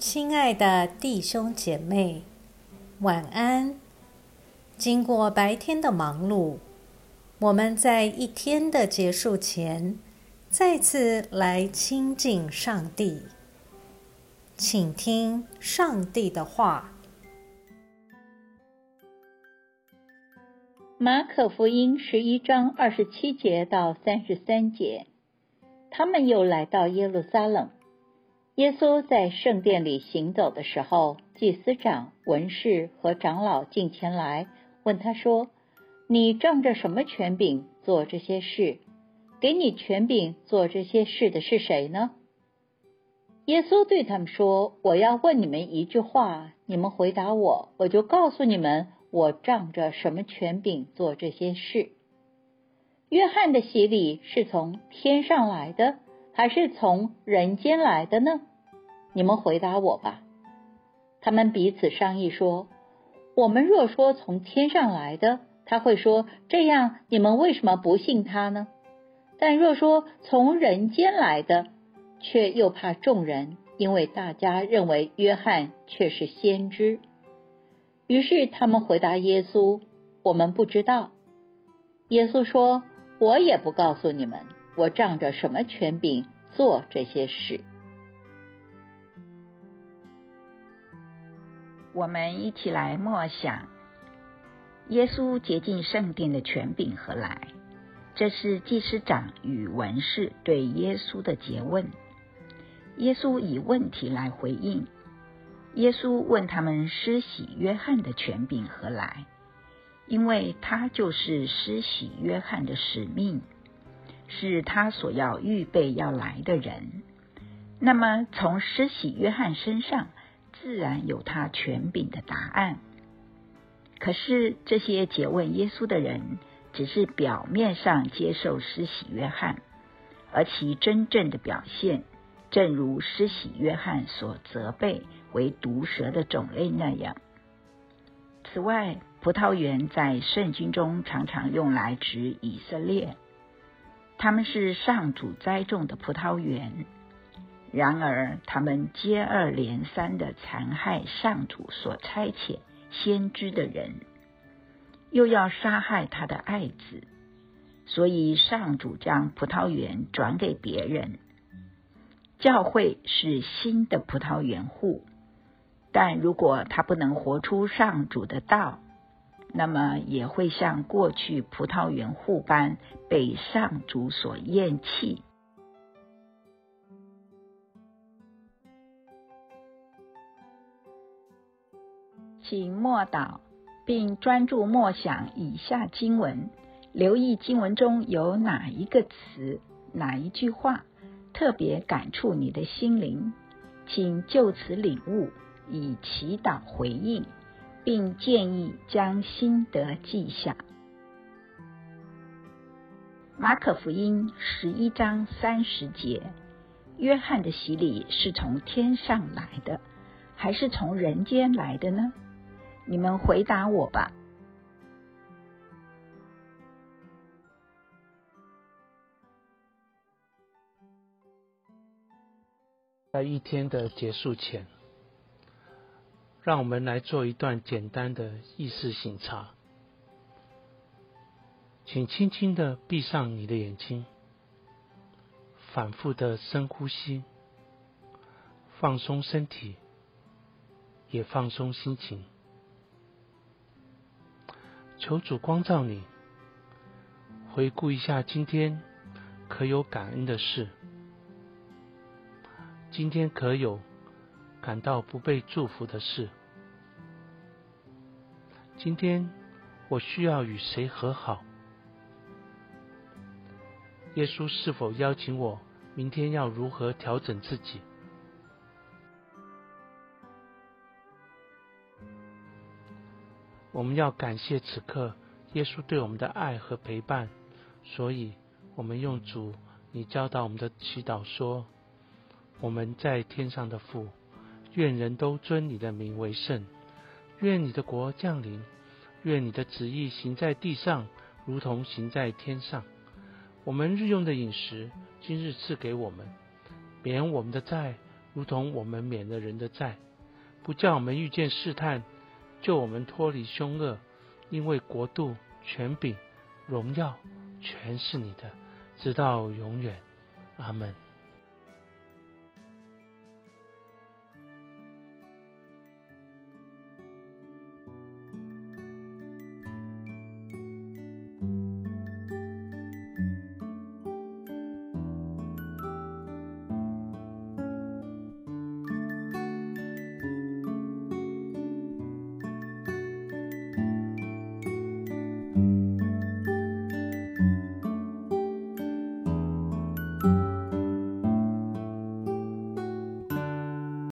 亲爱的弟兄姐妹，晚安。经过白天的忙碌，我们在一天的结束前，再次来亲近上帝，请听上帝的话。马可福音十一章二十七节到三十三节，他们又来到耶路撒冷。耶稣在圣殿里行走的时候，祭司长、文士和长老进前来，问他说：“你仗着什么权柄做这些事？给你权柄做这些事的是谁呢？”耶稣对他们说：“我要问你们一句话，你们回答我，我就告诉你们，我仗着什么权柄做这些事。约翰的洗礼是从天上来的，还是从人间来的呢？”你们回答我吧。他们彼此商议说：“我们若说从天上来的，他会说这样，你们为什么不信他呢？但若说从人间来的，却又怕众人，因为大家认为约翰却是先知。于是他们回答耶稣：我们不知道。耶稣说：我也不告诉你们，我仗着什么权柄做这些事。”我们一起来默想，耶稣洁净圣殿的权柄何来？这是祭司长与文士对耶稣的诘问。耶稣以问题来回应。耶稣问他们施洗约翰的权柄何来？因为他就是施洗约翰的使命，是他所要预备要来的人。那么从施洗约翰身上。自然有他权柄的答案。可是这些诘问耶稣的人，只是表面上接受施洗约翰，而其真正的表现，正如施洗约翰所责备为毒蛇的种类那样。此外，葡萄园在圣经中常常用来指以色列，他们是上主栽种的葡萄园。然而，他们接二连三的残害上主所差遣先知的人，又要杀害他的爱子，所以上主将葡萄园转给别人。教会是新的葡萄园户，但如果他不能活出上主的道，那么也会像过去葡萄园户般被上主所厌弃。请默祷，并专注默想以下经文，留意经文中有哪一个词、哪一句话特别感触你的心灵，请就此领悟，以祈祷回应，并建议将心得记下。马可福音十一章三十节：约翰的洗礼是从天上来的，还是从人间来的呢？你们回答我吧。在一天的结束前，让我们来做一段简单的意识醒察。请轻轻的闭上你的眼睛，反复的深呼吸，放松身体，也放松心情。求主光照你，回顾一下今天可有感恩的事？今天可有感到不被祝福的事？今天我需要与谁和好？耶稣是否邀请我明天要如何调整自己？我们要感谢此刻耶稣对我们的爱和陪伴，所以我们用主你教导我们的祈祷说：“我们在天上的父，愿人都尊你的名为圣，愿你的国降临，愿你的旨意行在地上，如同行在天上。我们日用的饮食，今日赐给我们，免我们的债，如同我们免了人的债，不叫我们遇见试探，救我们脱离凶恶。因为国度、权柄、荣耀，全是你的，直到永远。阿门。